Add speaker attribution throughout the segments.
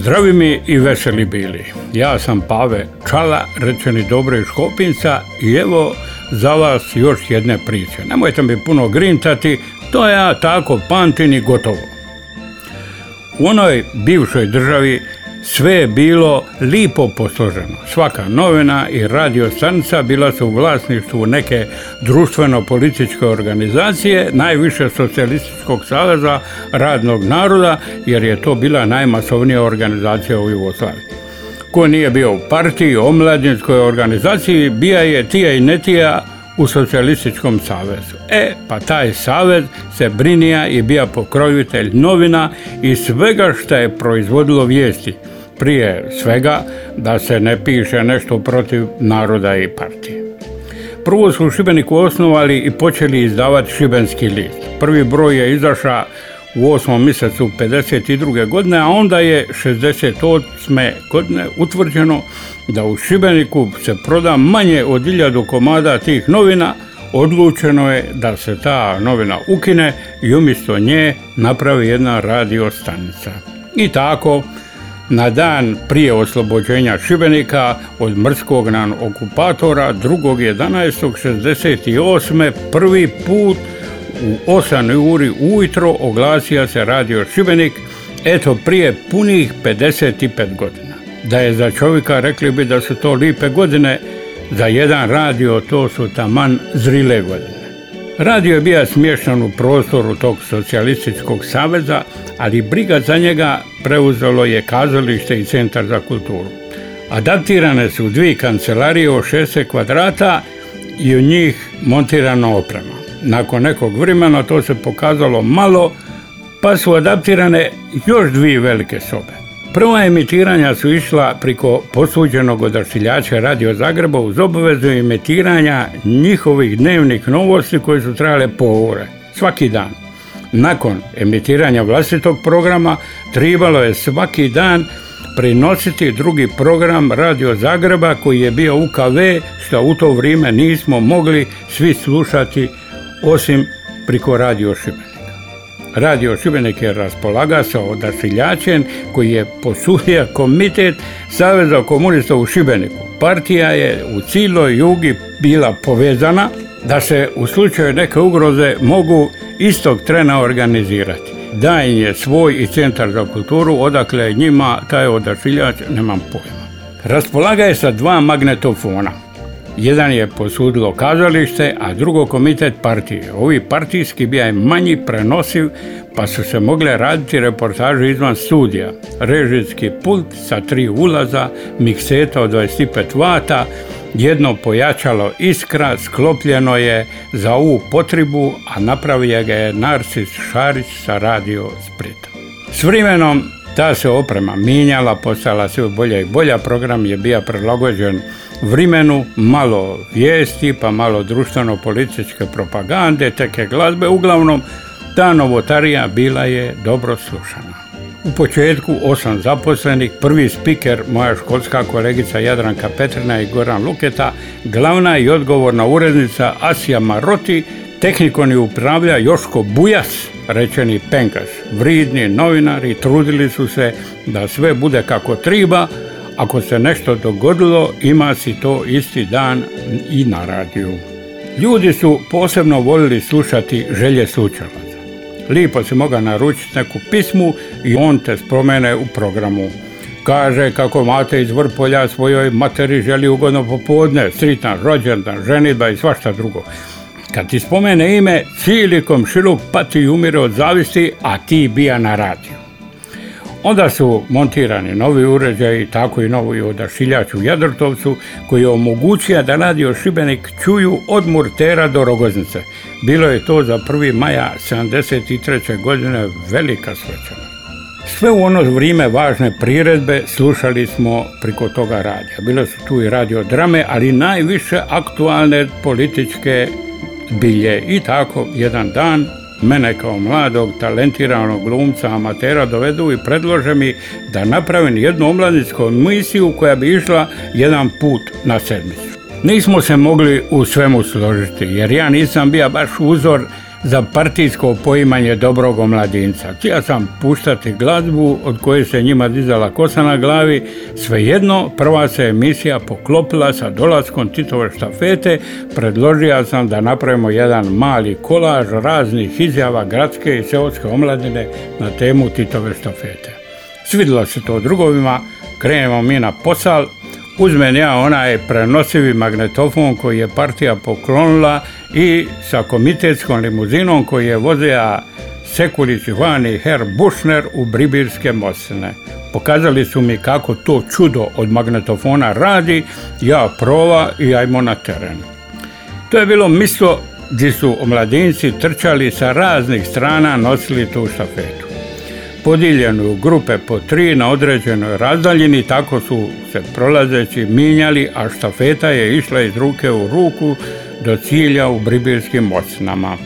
Speaker 1: Zdravi mi i veseli bili. Ja sam Pave Čala, rečeni dobro iz Škopinca i evo za vas još jedne priče. Nemojte mi puno grintati, to ja tako pamtim i gotovo. U onoj bivšoj državi sve je bilo lipo posloženo. Svaka novina i radio stanica bila su u vlasništvu neke društveno-političke organizacije, najviše socijalističkog saveza radnog naroda, jer je to bila najmasovnija organizacija u Jugoslaviji. Ko nije bio u partiji, omladinskoj organizaciji, bija je tija i netija u socijalističkom savezu. E, pa taj savez se brinija i bija pokrovitelj novina i svega što je proizvodilo vijesti. Prije svega da se ne piše nešto protiv naroda i partije. Prvo su u Šibeniku osnovali i počeli izdavati Šibenski list. Prvi broj je izašao u 8. mjesecu 52. godine, a onda je 68. godine utvrđeno da u Šibeniku se proda manje od 1000 komada tih novina, odlučeno je da se ta novina ukine i umjesto nje napravi jedna radio stanica. I tako, na dan prije oslobođenja Šibenika od mrskog nam okupatora 2.11.68. prvi put u 8 uri ujutro oglasio se radio Šibenik, eto prije punih 55 godina. Da je za čovjeka rekli bi da su to lipe godine, za jedan radio to su taman zrile godine. Radio je bio smješan u prostoru tog socijalističkog saveza, ali briga za njega preuzelo je kazalište i centar za kulturu. Adaptirane su dvije kancelarije o 60 kvadrata i u njih montirana oprema. Nakon nekog vremena to se pokazalo malo, pa su adaptirane još dvije velike sobe. Prva emitiranja su išla priko posuđenog odašiljača Radio Zagreba uz obavezu emitiranja njihovih dnevnih novosti koje su trajale po ure, svaki dan. Nakon emitiranja vlastitog programa trebalo je svaki dan prenositi drugi program Radio Zagreba koji je bio UKV što u to vrijeme nismo mogli svi slušati osim priko Radio Šibenika. Radio Šibenik je raspolaga sa odašiljačem koji je posudio komitet Saveza komunista u Šibeniku. Partija je u cijeloj jugi bila povezana da se u slučaju neke ugroze mogu istog trena organizirati. Dajen je svoj i centar za kulturu, odakle njima taj odašiljač nemam pojma. Raspolaga je sa dva magnetofona. Jedan je posudilo kazalište, a drugo komitet partije. Ovi partijski bija je manji prenosiv, pa su se mogle raditi reportaže izvan studija. Režijski pult sa tri ulaza, mikseta od 25 vata, jedno pojačalo iskra, sklopljeno je za ovu potrebu, a napravio ga je Narcis Šarić sa radio Splita. S vremenom ta se oprema minjala, postala sve bolja i bolja, program je bio prilagođen vremenu, malo vijesti, pa malo društveno-političke propagande, teke glazbe, uglavnom ta novotarija bila je dobro slušana. U početku osam zaposlenih, prvi spiker, moja školska kolegica Jadranka Petrina i Goran Luketa, glavna i odgovorna urednica Asija Maroti, tehnikom je upravlja Joško Bujas, rečeni penkaš. Vridni novinari trudili su se da sve bude kako triba, ako se nešto dogodilo, ima si to isti dan i na radiju. Ljudi su posebno volili slušati želje slučavaca. Lipo si moga naručiti neku pismu i on te spomene u programu. Kaže kako mate iz Vrpolja svojoj materi želi ugodno popodne, sritan rođendan, ženitba i svašta drugo. Kad ti spomene ime, cijeli komšiluk pati i umire od zavisti, a ti bija na radiju. Onda su montirani novi uređaji, tako i novi odašiljač u Jadrtovcu, koji je omogućio da radio Šibenik čuju od Murtera do Rogoznice. Bilo je to za 1. maja 73. godine velika svečanost. Sve u ono vrijeme važne priredbe slušali smo priko toga radija. Bile su tu i radiodrame, ali najviše aktualne političke bilje. I tako jedan dan mene kao mladog, talentiranog glumca, amatera dovedu i predlože mi da napravim jednu omladinsku emisiju koja bi išla jedan put na sedmicu. Nismo se mogli u svemu složiti, jer ja nisam bio baš uzor za partijsko poimanje dobrog omladinca. Htio sam puštati glazbu od koje se njima dizala kosa na glavi, svejedno prva se emisija poklopila sa dolaskom Titove štafete, predložio sam da napravimo jedan mali kolaž raznih izjava gradske i seoske omladine na temu Titove štafete. Svidilo se to drugovima, krenemo mi na posal, uzmem ja onaj prenosivi magnetofon koji je partija poklonila i sa komitetskom limuzinom koji je vozija Sekulić Hvani Herr Bušner u Bribirske Mosne. Pokazali su mi kako to čudo od magnetofona radi, ja prova i ajmo na teren. To je bilo misto gdje su omladinci trčali sa raznih strana nosili tu štafetu podijeljeni u grupe po tri na određenoj razdaljini, tako su se prolazeći minjali, a štafeta je išla iz ruke u ruku do cilja u Bribirskim osnama.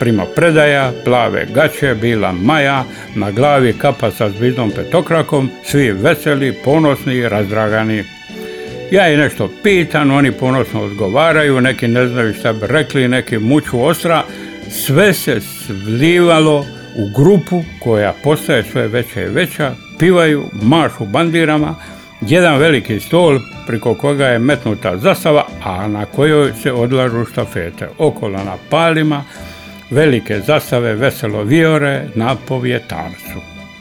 Speaker 1: Prima predaja, plave gaće, bila maja, na glavi kapa sa zvizdom petokrakom, svi veseli, ponosni i razdragani. Ja i nešto pitan, oni ponosno odgovaraju, neki ne znaju šta bi rekli, neki muču ostra, sve se slivalo u grupu koja postaje sve veća i veća, pivaju, mašu bandirama, jedan veliki stol priko koga je metnuta zastava, a na kojoj se odlažu štafete. Okolo na palima, velike zastave, veselo viore na povjetarcu.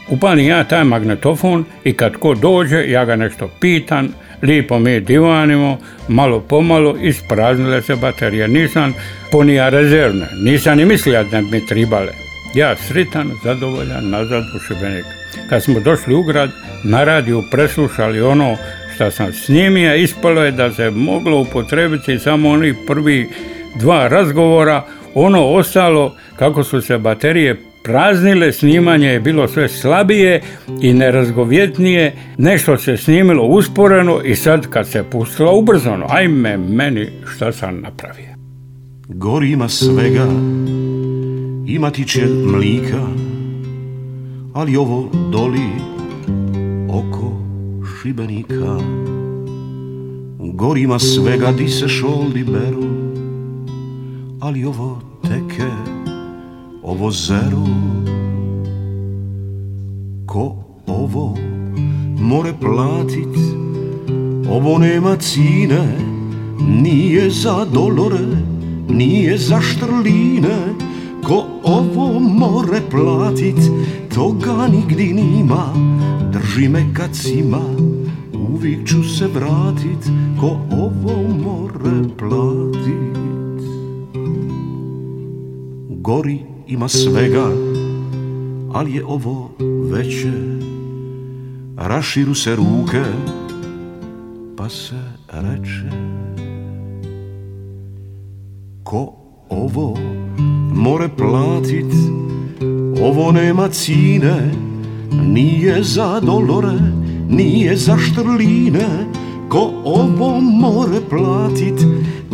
Speaker 1: Upalim ja taj magnetofon i kad ko dođe, ja ga nešto pitan, lipo mi divanimo, malo pomalo ispraznile se baterije. Nisam ponija rezervne, nisam ni mislio da mi tribale. Ja sritan, zadovoljan, nazad u Šibenik. Kad smo došli u grad, na radiju preslušali ono što sam snimio, ispalo je da se moglo upotrebiti samo onih prvi dva razgovora, ono ostalo kako su se baterije praznile, snimanje je bilo sve slabije i nerazgovjetnije, nešto se snimilo usporeno i sad kad se pustilo ubrzano, ajme meni šta sam napravio.
Speaker 2: Gori ima svega, imati će mlika, ali ovo doli oko Šibenika. Gorima svega di se šoldi beru, ali ovo teke, ovo zeru. Ko ovo more platit, ovo nema cine, nije za dolore, nije za štrline, ovo more platit, toga nigdi nima. Drži me kad cima, uvijek ću se vratit Ko ovo more platit. U gori ima svega, ali je ovo veće. Raširu se ruke, pa se reče Ko ovo more platit. Ovo nema cine Nije za dolore Nije za štrline. Ko ovo more platit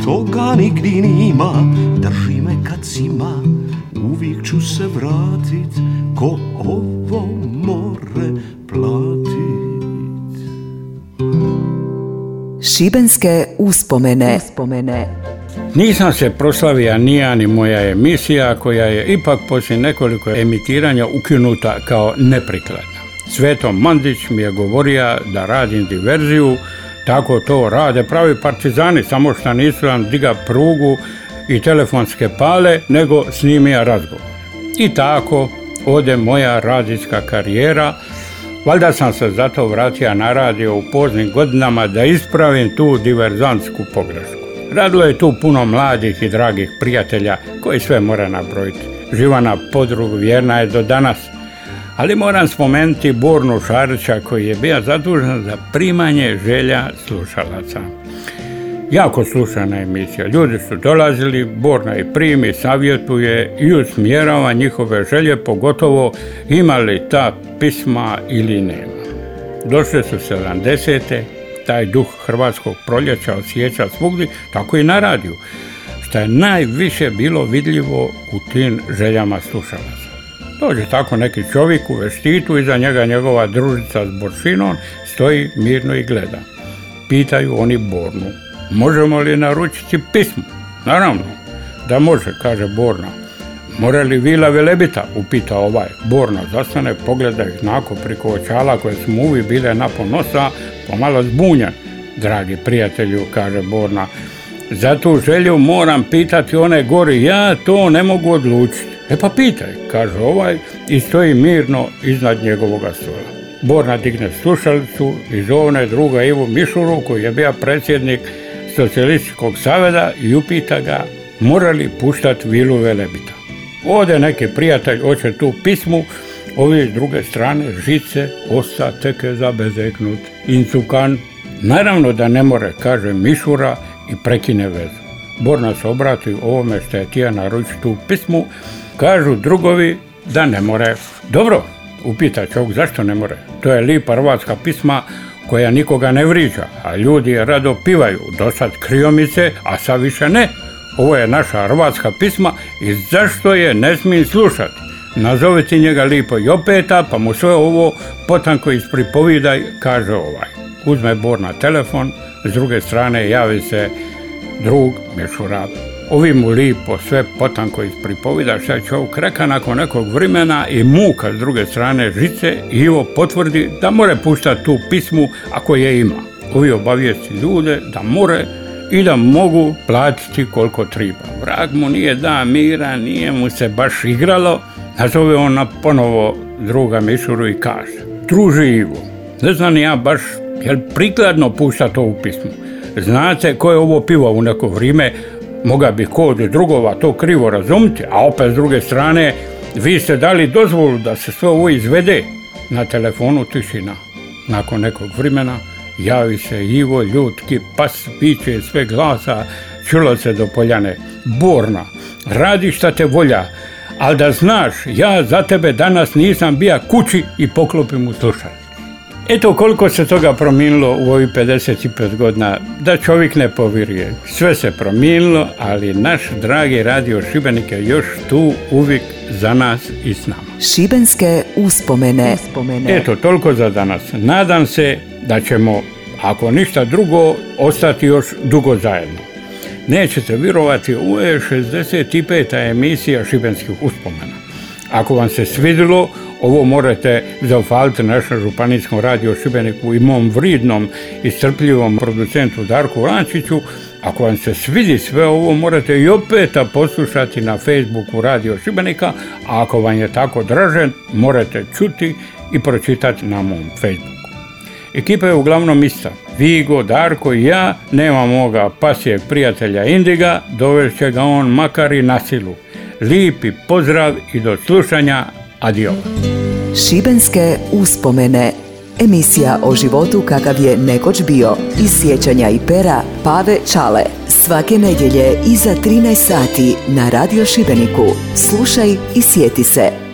Speaker 2: Toga nigdi nima. Drži me kad cima Uvijek ću se vratit. Ko ovo more platit?
Speaker 3: Šibenske uspomene. uspomene.
Speaker 1: Nisam se proslavio nija ni moja emisija koja je ipak poslije nekoliko emitiranja ukinuta kao neprikladna. Sveto Mandić mi je govorio da radim diverziju, tako to rade pravi partizani, samo što nisu nam diga prugu i telefonske pale, nego snimija razgovor. I tako ode moja radijska karijera, Valjda sam se zato vratio na radio u poznim godinama da ispravim tu diverzantsku pogrešku. Radilo je tu puno mladih i dragih prijatelja koji sve mora nabrojiti. Živana podrug vjerna je do danas. Ali moram spomenuti Bornu Šarića koji je bio zadužen za primanje želja slušalaca. Jako slušana emisija. Ljudi su dolazili, Borna i primi, savjetuje i usmjerava njihove želje, pogotovo imali ta pisma ili nema. Došle su 70. taj duh hrvatskog proljeća osjeća svugdje, tako i na radiju, što je najviše bilo vidljivo u tim željama slušalaca. Dođe tako neki čovjek u veštitu, iza njega njegova družica s boršinom, stoji mirno i gleda. Pitaju oni Bornu, možemo li naručiti pismo? Naravno, da može, kaže Borna. More li vila Velebita? upita ovaj. Borna zastane, pogleda ih nako priko očala koje su mu uvijek bile napon nosa, pomalo zbunjan. Dragi prijatelju, kaže Borna, za tu želju moram pitati one gori, ja to ne mogu odlučiti. E pa pitaj, kaže ovaj i stoji mirno iznad njegovoga stola. Borna digne slušalicu i zovne druga Ivu Mišuru koji je bio predsjednik socijalističkog saveza i upita ga mora li puštati vilu Velebita. Ode neki prijatelj, hoće tu pismu, ovi s druge strane žice, osta, teke za bezeknut, incukan. Naravno da ne more, kaže Mišura i prekine vezu. Borna se obrati ovome što je tija naručiti tu pismu, kažu drugovi da ne more. Dobro, upita čovjek zašto ne more. To je lipa hrvatska pisma koja nikoga ne vriđa, a ljudi rado pivaju, do sad kriomice, a sad više ne. Ovo je naša hrvatska pisma i zašto je ne smijem slušati? Nazoviti njega lipo i opeta, pa mu sve ovo potanko ispripovidaj, kaže ovaj. Uzme Bor na telefon, s druge strane javi se drug Mešura. Ovi mu lipo sve potanko ispripovida šta je čovjek reka nakon nekog vremena i muka s druge strane žice i Ivo potvrdi da more puštati tu pismu ako je ima. Ovi obavijesti ljude da more i da mogu platiti koliko treba. Vrag mu nije da mira, nije mu se baš igralo, nazove on na ponovo druga Mišuru i kaže Druži Ivo, ne znam ja baš jel prikladno puštati ovu pismu. Znate ko je ovo pivo u neko vrijeme, moga bi kod drugova to krivo razumjeti, a opet s druge strane vi ste dali dozvolu da se sve ovo izvede na telefonu tišina. Nakon nekog vremena javi se Ivo ljutki, pas piće sve glasa, čulo se do poljane. Borna, radi šta te volja, ali da znaš, ja za tebe danas nisam bija kući i poklopim u slušaj. Eto koliko se toga promijenilo u ovih 55 godina, da čovjek ne poviruje. Sve se promijenilo, ali naš dragi radio Šibenik je još tu uvijek za nas i s nama.
Speaker 3: Šibenske uspomene. uspomene.
Speaker 1: Eto, toliko za danas. Nadam se da ćemo, ako ništa drugo, ostati još dugo zajedno. Nećete vjerovati, ovo je 65. emisija Šibenskih uspomena. Ako vam se svidilo, ovo morate zahvaliti našem županijskom radio Šibeniku i mom vridnom i strpljivom producentu Darku Lančiću. Ako vam se svidi sve ovo, morate i opet poslušati na Facebooku Radio Šibenika, a ako vam je tako dražen, morate čuti i pročitati na mom Facebooku. Ekipa je uglavnom ista. Vigo, Darko i ja, nema moga pasijeg prijatelja Indiga, dovešće ga on makar i na silu. Lipi pozdrav i do slušanja. Adio.
Speaker 3: Šibenske uspomene. Emisija o životu kakav je nekoć bio. Iz sjećanja i pera Pave Čale. Svake nedjelje iza 13 sati na Radio Šibeniku. Slušaj i sjeti se.